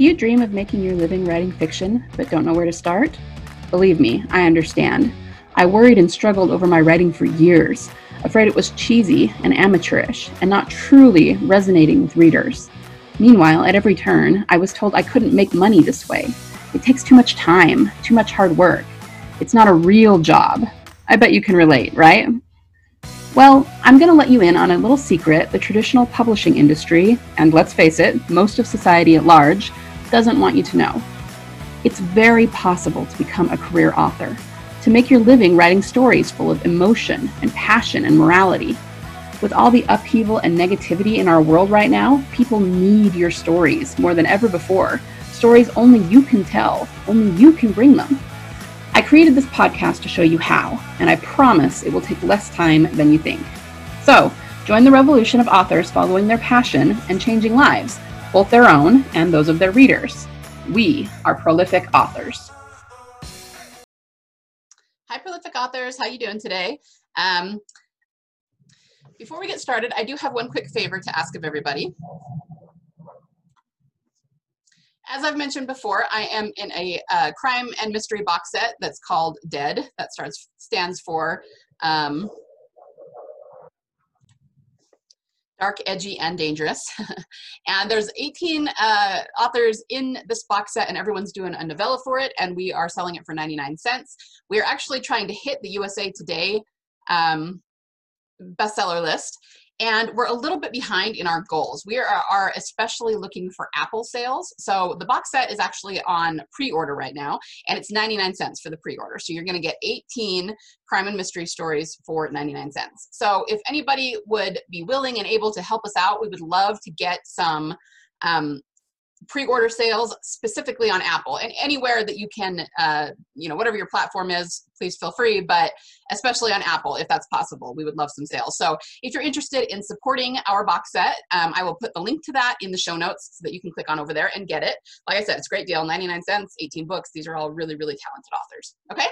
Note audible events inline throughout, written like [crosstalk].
You dream of making your living writing fiction but don't know where to start? Believe me, I understand. I worried and struggled over my writing for years, afraid it was cheesy and amateurish and not truly resonating with readers. Meanwhile, at every turn, I was told I couldn't make money this way. It takes too much time, too much hard work. It's not a real job. I bet you can relate, right? Well, I'm going to let you in on a little secret the traditional publishing industry, and let's face it, most of society at large, doesn't want you to know. It's very possible to become a career author, to make your living writing stories full of emotion and passion and morality. With all the upheaval and negativity in our world right now, people need your stories more than ever before. Stories only you can tell, only you can bring them. I created this podcast to show you how, and I promise it will take less time than you think. So, join the revolution of authors following their passion and changing lives both their own and those of their readers. We are prolific authors. Hi, prolific authors. How you doing today? Um, before we get started, I do have one quick favor to ask of everybody. As I've mentioned before, I am in a uh, crime and mystery box set that's called Dead. That starts stands for um, dark, edgy, and dangerous. [laughs] and there's 18 uh, authors in this box set, and everyone's doing a novella for it, and we are selling it for 99 cents. We're actually trying to hit the USA Today um, bestseller list, and we're a little bit behind in our goals. We are, are, especially looking for Apple sales. So the box set is actually on pre-order right now, and it's 99 cents for the pre-order. So you're gonna get 18 crime and mystery stories for 99 cents. So if anybody would be willing and able to help us out, we would love to get some um, pre-order sales specifically on Apple and anywhere that you can, uh, you know, whatever your platform is, please feel free, but especially on Apple, if that's possible, we would love some sales. So if you're interested in supporting our box set, um, I will put the link to that in the show notes so that you can click on over there and get it. Like I said, it's a great deal, 99 cents, 18 books. These are all really, really talented authors. Okay.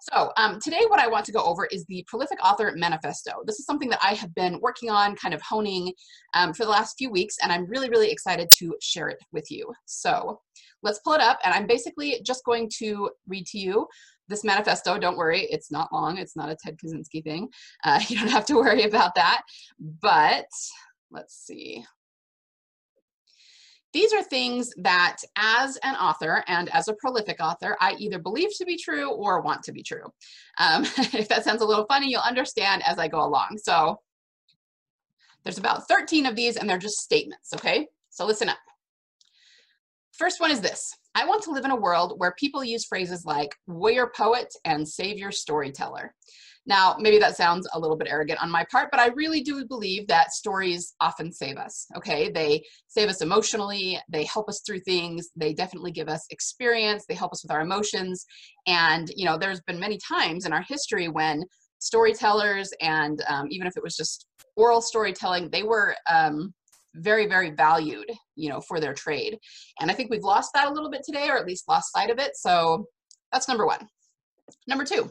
So um, today what I want to go over is the Prolific Author Manifesto. This is something that I have been working on, kind of honing um, for the last few weeks, and I'm really, really excited to share it with you. So let's pull it up, and I'm basically just going to read to you this manifesto. Don't worry, it's not long. It's not a Ted Kaczynski thing. Uh, [laughs] you don't have to worry about that. But let's see. These are things that as an author and as a prolific author, I either believe to be true or want to be true. Um, [laughs] if that sounds a little funny, you'll understand as I go along. So there's about 13 of these and they're just statements, okay? So listen up. First one is this. I want to live in a world where people use phrases like warrior poet and savior storyteller. Now, maybe that sounds a little bit arrogant on my part, but I really do believe that stories often save us, okay? They save us emotionally, they help us through things, they definitely give us experience, they help us with our emotions. And, you know, there's been many times in our history when storytellers and um, even if it was just oral storytelling, they were um, very, very valued, you know, for their trade. And I think we've lost that a little bit today, or at least lost sight of it. So that's number one. Number two,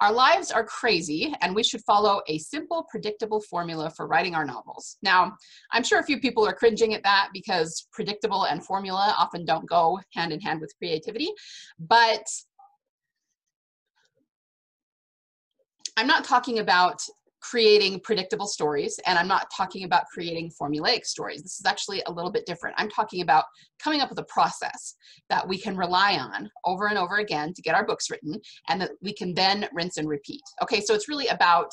our lives are crazy, and we should follow a simple, predictable formula for writing our novels. Now, I'm sure a few people are cringing at that because predictable and formula often don't go hand in hand with creativity, but I'm not talking about creating predictable stories and I'm not talking about creating formulaic stories. This is actually a little bit different. I'm talking about coming up with a process that we can rely on over and over again to get our books written and that we can then rinse and repeat. Okay, so it's really about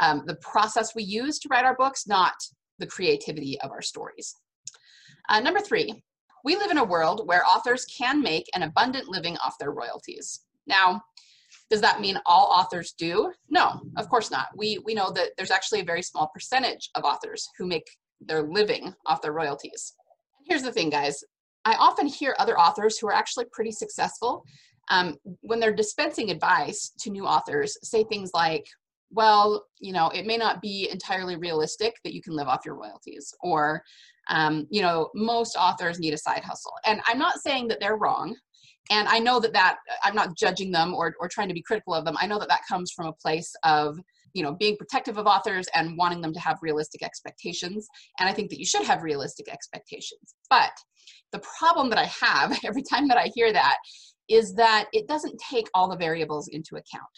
um, the process we use to write our books, not the creativity of our stories. Uh, number three, we live in a world where authors can make an abundant living off their royalties. Now, does that mean all authors do? No, of course not. We, we know that there's actually a very small percentage of authors who make their living off their royalties. Here's the thing, guys. I often hear other authors who are actually pretty successful um, when they're dispensing advice to new authors say things like, well, you know, it may not be entirely realistic that you can live off your royalties, or, um, you know, most authors need a side hustle. And I'm not saying that they're wrong and i know that that i'm not judging them or, or trying to be critical of them. I know that that comes from a place of you know being protective of authors and wanting them to have realistic expectations. And i think that you should have realistic expectations. But The problem that I have [laughs] every time that I hear that is that it doesn't take all the variables into account.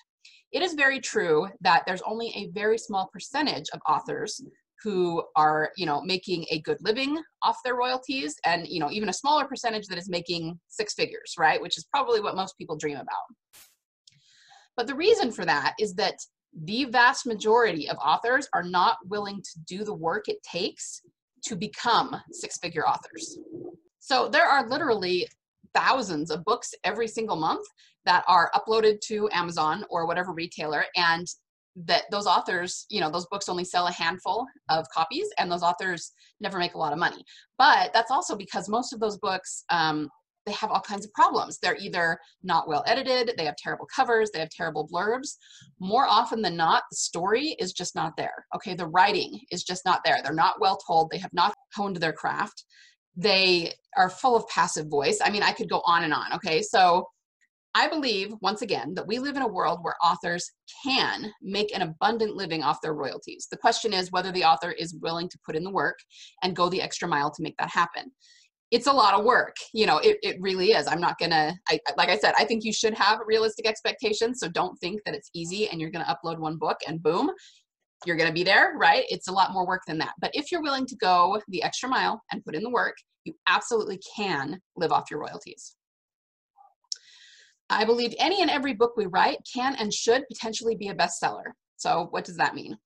It is very true that there's only a very small percentage of authors who are you know making a good living off their royalties and you know even a smaller percentage that is making six figures right? Which is probably what most people dream about. But the reason for that is that the vast majority of authors are not willing to do the work it takes to become six figure authors. So there are literally thousands of books every single month that are uploaded to amazon or whatever retailer and that those authors, you know, those books only sell a handful of copies and those authors never make a lot of money. But that's also because most of those books, um, they have all kinds of problems. They're either not well edited, they have terrible covers, they have terrible blurbs. More often than not, the story is just not there. Okay, the writing is just not there. They're not well told, they have not honed their craft. They are full of passive voice. I mean, I could go on and on. Okay, so I believe, once again, that we live in a world where authors can make an abundant living off their royalties. The question is whether the author is willing to put in the work and go the extra mile to make that happen. It's a lot of work, you know, it, it really is. I'm not gonna, I, like I said, I think you should have realistic expectations. So don't think that it's easy and you're gonna upload one book and boom, you're gonna be there, right? It's a lot more work than that. But if you're willing to go the extra mile and put in the work, you absolutely can live off your royalties. I believe any and every book we write can and should potentially be a bestseller. So, what does that mean?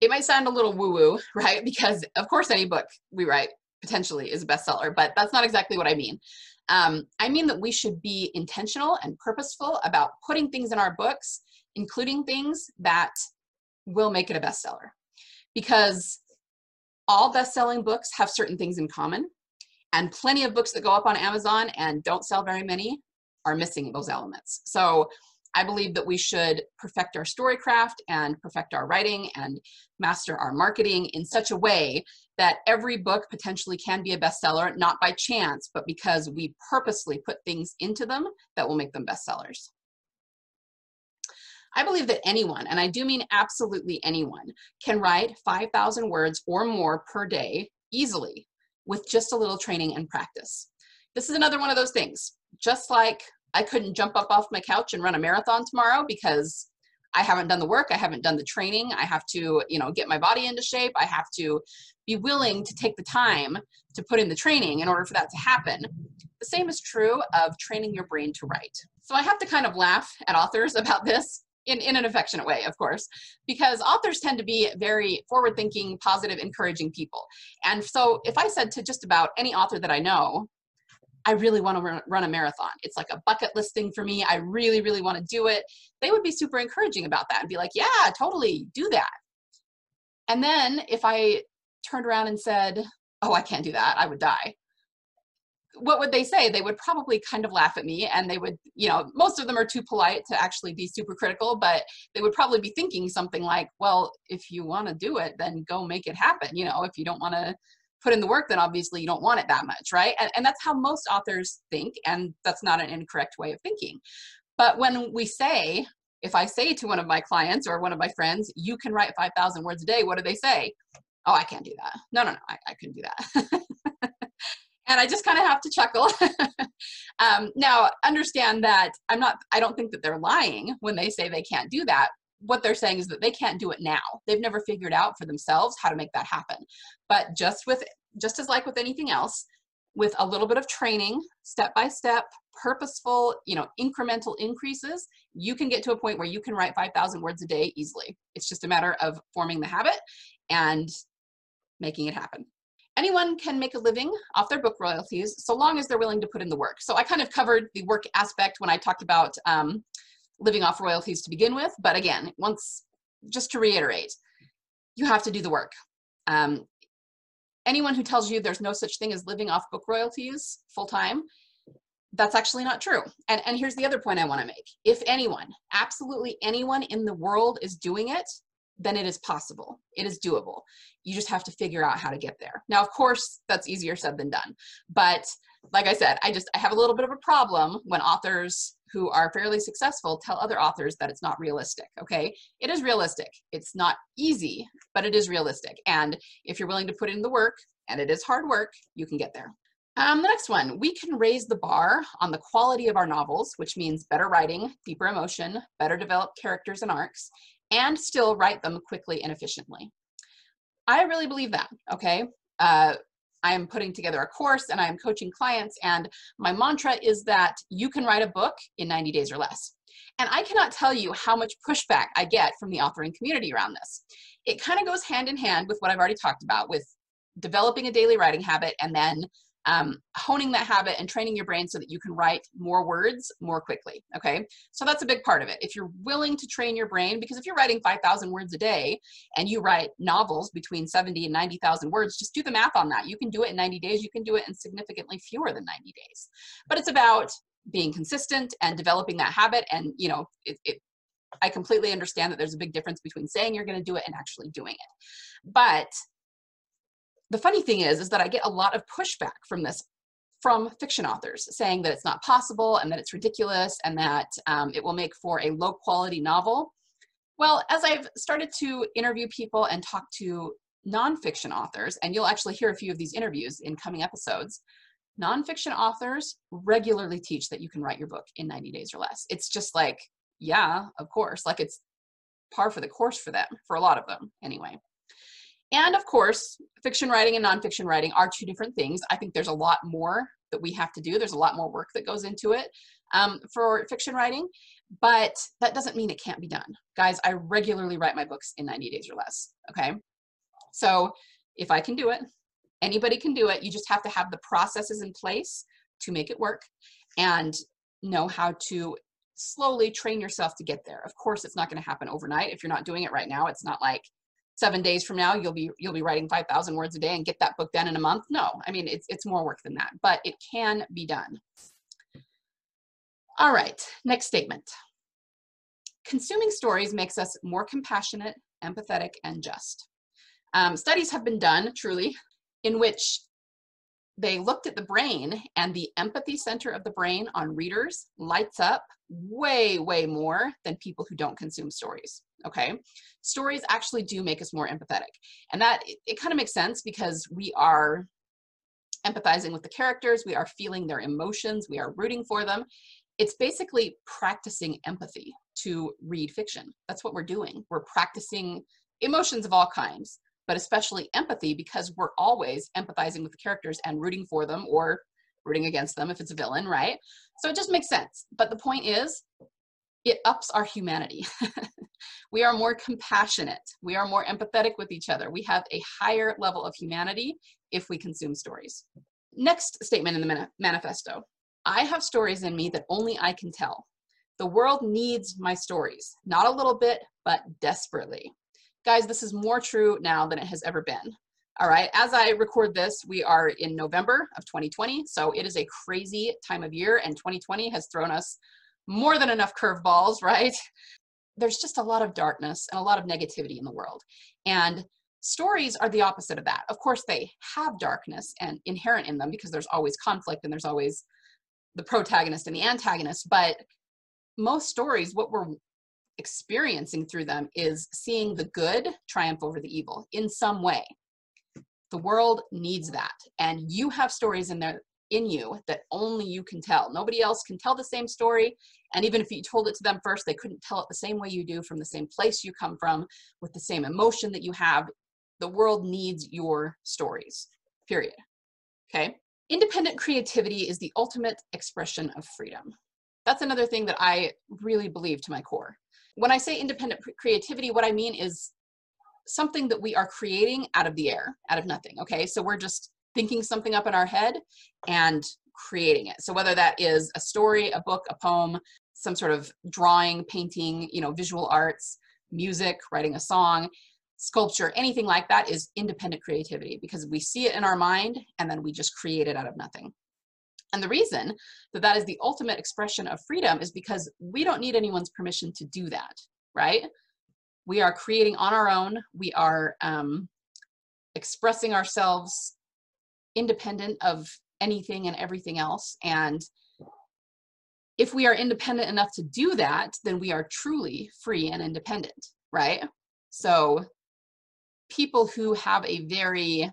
It might sound a little woo woo, [laughs] right? Because, of course, any book we write potentially is a bestseller, but that's not exactly what I mean. Um, I mean that we should be intentional and purposeful about putting things in our books, including things that will make it a bestseller. Because all best selling books have certain things in common, and plenty of books that go up on Amazon and don't sell very many are missing those elements. So I believe that we should perfect our storycraft and perfect our writing and master our marketing in such a way that every book potentially can be a bestseller, not by chance, but because we purposely put things into them that will make them bestsellers. I believe that anyone, and I do mean absolutely anyone, can write 5,000 words or more per day easily with just a little training and practice. This is another one of those things just like I couldn't jump up off my couch and run a marathon tomorrow because I haven't done the work, I haven't done the training, I have to, you know, get my body into shape, I have to be willing to take the time to put in the training in order for that to happen. The same is true of training your brain to write. So I have to kind of laugh at authors [laughs] about this in, in an affectionate way, of course, because authors tend to be very forward thinking, positive, encouraging people. And so if I said to just about any author that I know, I really want to run a marathon. It's like a bucket list thing for me. I really, really want to do it. They would be super encouraging about that and be like, yeah, totally do that. And then if I turned around and said, oh, I can't do that, I would die. What would they say? They would probably kind of laugh at me and they would, you know, most of them are too polite to actually be super critical, but they would probably be thinking something like, well, if you want to do it, then go make it happen. You know, if you don't want to put in the work, then obviously you don't want it that much, right? And, and that's how most authors think, and that's not an incorrect way of thinking. But when we say, if I say to one of my clients or one of my friends, you can write 5,000 words a day, what do they say? Oh, I can't do that. No, no, no, I, I couldn't do that. [laughs] and I just kind of have to chuckle. [laughs] um, now, understand that I'm not, I don't think that they're lying when they say they can't do that, what they're saying is that they can't do it now. They've never figured out for themselves how to make that happen. But just with just as like with anything else, with a little bit of training, step by step, purposeful, you know, incremental increases, you can get to a point where you can write 5,000 words a day easily. It's just a matter of forming the habit and making it happen. Anyone can make a living off their book royalties so long as they're willing to put in the work. So I kind of covered the work aspect when I talked about um, living off royalties to begin with. But again, once, just to reiterate, you have to do the work. Um, anyone who tells you there's no such thing as living off book royalties full time, that's actually not true. And, and here's the other point I want to make. If anyone, absolutely anyone in the world is doing it, then it is possible. It is doable. You just have to figure out how to get there. Now, of course, that's easier said than done. But like I said, I just I have a little bit of a problem when authors who are fairly successful tell other authors that it's not realistic. Okay, it is realistic. It's not easy, but it is realistic. And if you're willing to put in the work, and it is hard work, you can get there. Um, the next one, we can raise the bar on the quality of our novels, which means better writing, deeper emotion, better developed characters and arcs, and still write them quickly and efficiently. I really believe that, okay? Uh, I am putting together a course and I am coaching clients, and my mantra is that you can write a book in 90 days or less. And I cannot tell you how much pushback I get from the authoring community around this. It kind of goes hand in hand with what I've already talked about with developing a daily writing habit and then um, honing that habit and training your brain so that you can write more words more quickly. Okay, so that's a big part of it. If you're willing to train your brain, because if you're writing 5,000 words a day and you write novels between 70 and 90,000 words, just do the math on that. You can do it in 90 days, you can do it in significantly fewer than 90 days. But it's about being consistent and developing that habit. And, you know, it, it I completely understand that there's a big difference between saying you're going to do it and actually doing it. But the funny thing is, is that I get a lot of pushback from this from fiction authors saying that it's not possible and that it's ridiculous and that um, it will make for a low quality novel. Well, as I've started to interview people and talk to nonfiction authors, and you'll actually hear a few of these interviews in coming episodes, nonfiction authors regularly teach that you can write your book in 90 days or less. It's just like, yeah, of course, like it's par for the course for them, for a lot of them anyway. And of course, fiction writing and nonfiction writing are two different things. I think there's a lot more that we have to do. There's a lot more work that goes into it um, for fiction writing, but that doesn't mean it can't be done. Guys, I regularly write my books in 90 days or less, okay? So if I can do it, anybody can do it. You just have to have the processes in place to make it work and know how to slowly train yourself to get there. Of course, it's not going to happen overnight. If you're not doing it right now, it's not like seven days from now you'll be you'll be writing 5000 words a day and get that book done in a month no i mean it's it's more work than that but it can be done all right next statement consuming stories makes us more compassionate empathetic and just um, studies have been done truly in which they looked at the brain and the empathy center of the brain on readers lights up way, way more than people who don't consume stories. Okay. Stories actually do make us more empathetic. And that it, it kind of makes sense because we are empathizing with the characters, we are feeling their emotions, we are rooting for them. It's basically practicing empathy to read fiction. That's what we're doing. We're practicing emotions of all kinds but especially empathy because we're always empathizing with the characters and rooting for them or rooting against them if it's a villain, right? So it just makes sense. But the point is, it ups our humanity. [laughs] we are more compassionate. We are more empathetic with each other. We have a higher level of humanity if we consume stories. Next statement in the manifesto I have stories in me that only I can tell. The world needs my stories, not a little bit, but desperately. Guys, this is more true now than it has ever been. All right, as I record this, we are in November of 2020, so it is a crazy time of year, and 2020 has thrown us more than enough curveballs, [laughs] right? There's just a lot of darkness and a lot of negativity in the world. And stories are the opposite of that. Of course, they have darkness and inherent in them because there's always conflict and there's always the protagonist and the antagonist. But most stories, what we're experiencing through them is seeing the good triumph over the evil in some way. The world needs that. And you have stories in there in you that only you can tell. Nobody else can tell the same story. And even if you told it to them first, they couldn't tell it the same way you do from the same place you come from with the same emotion that you have. The world needs your stories, period. Okay? Independent creativity is the ultimate expression of freedom. That's another thing that I really believe to my core when I say independent creativity, what I mean is something that we are creating out of the air, out of nothing. Okay, so we're just thinking something up in our head and creating it. So whether that is a story, a book, a poem, some sort of drawing, painting, you know, visual arts, music, writing a song, sculpture, anything like that is independent creativity because we see it in our mind and then we just create it out of nothing. And the reason that that is the ultimate expression of freedom is because we don't need anyone's permission to do that, right? We are creating on our own. We are um, expressing ourselves independent of anything and everything else. And if we are independent enough to do that, then we are truly free and independent, right? So people who have a very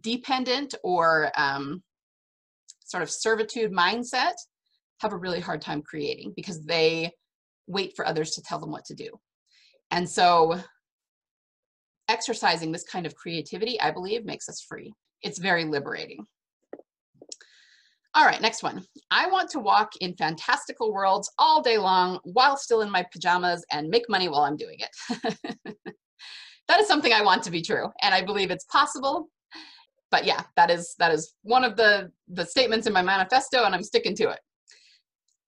dependent or um, sort of servitude mindset have a really hard time creating because they wait for others to tell them what to do. And so exercising this kind of creativity, I believe, makes us free. It's very liberating. All right, next one. I want to walk in fantastical worlds all day long while still in my pajamas and make money while I'm doing it. [laughs] that is something I want to be true, and I believe it's possible. But yeah, that is that is one of the the statements in my manifesto, and I'm sticking to it.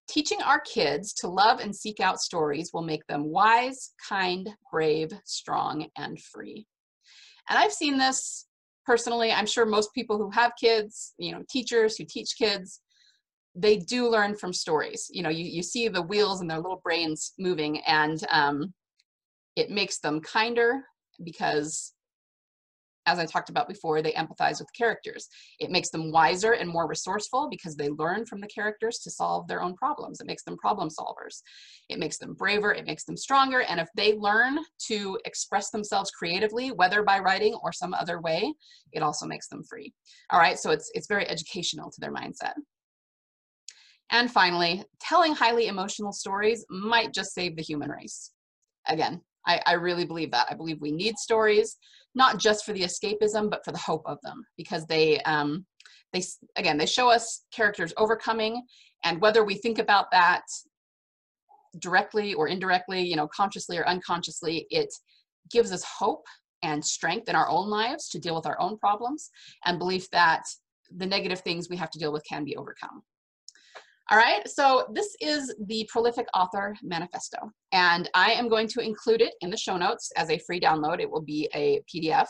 Teaching our kids to love and seek out stories will make them wise, kind, brave, strong, and free. And I've seen this personally. I'm sure most people who have kids, you know, teachers who teach kids, they do learn from stories. You know, you, you see the wheels in their little brains moving, and um, it makes them kinder because as I talked about before, they empathize with characters. It makes them wiser and more resourceful because they learn from the characters to solve their own problems. It makes them problem solvers. It makes them braver, it makes them stronger. And if they learn to express themselves creatively, whether by writing or some other way, it also makes them free. All right, so it's, it's very educational to their mindset. And finally, telling highly emotional stories might just save the human race. Again, I, I really believe that. I believe we need stories, not just for the escapism, but for the hope of them, because they, um, they again, they show us characters overcoming, and whether we think about that directly or indirectly, you know, consciously or unconsciously, it gives us hope and strength in our own lives to deal with our own problems, and belief that the negative things we have to deal with can be overcome. All right, so this is the Prolific Author Manifesto, and I am going to include it in the show notes as a free download. It will be a PDF,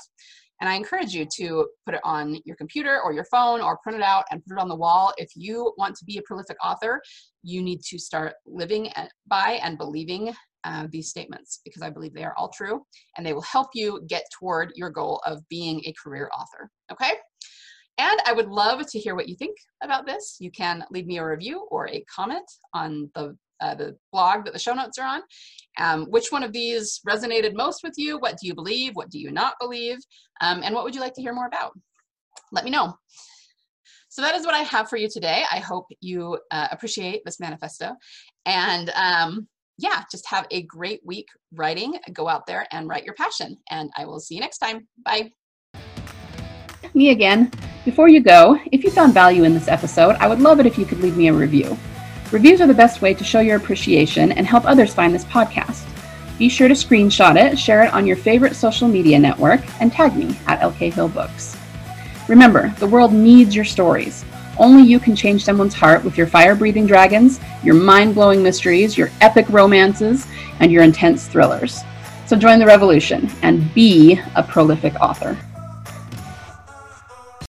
and I encourage you to put it on your computer or your phone or print it out and put it on the wall. If you want to be a prolific author, you need to start living by and believing uh, these statements because I believe they are all true and they will help you get toward your goal of being a career author. Okay? And I would love to hear what you think about this. You can leave me a review or a comment on the, uh, the blog that the show notes are on. Um, which one of these resonated most with you? What do you believe? What do you not believe? Um, and what would you like to hear more about? Let me know. So that is what I have for you today. I hope you uh, appreciate this manifesto. And um, yeah, just have a great week writing. Go out there and write your passion. And I will see you next time. Bye. Me again. Before you go, if you found value in this episode, I would love it if you could leave me a review. Reviews are the best way to show your appreciation and help others find this podcast. Be sure to screenshot it, share it on your favorite social media network, and tag me at LK Hill Books. Remember, the world needs your stories. Only you can change someone's heart with your fire breathing dragons, your mind blowing mysteries, your epic romances, and your intense thrillers. So join the revolution and be a prolific author.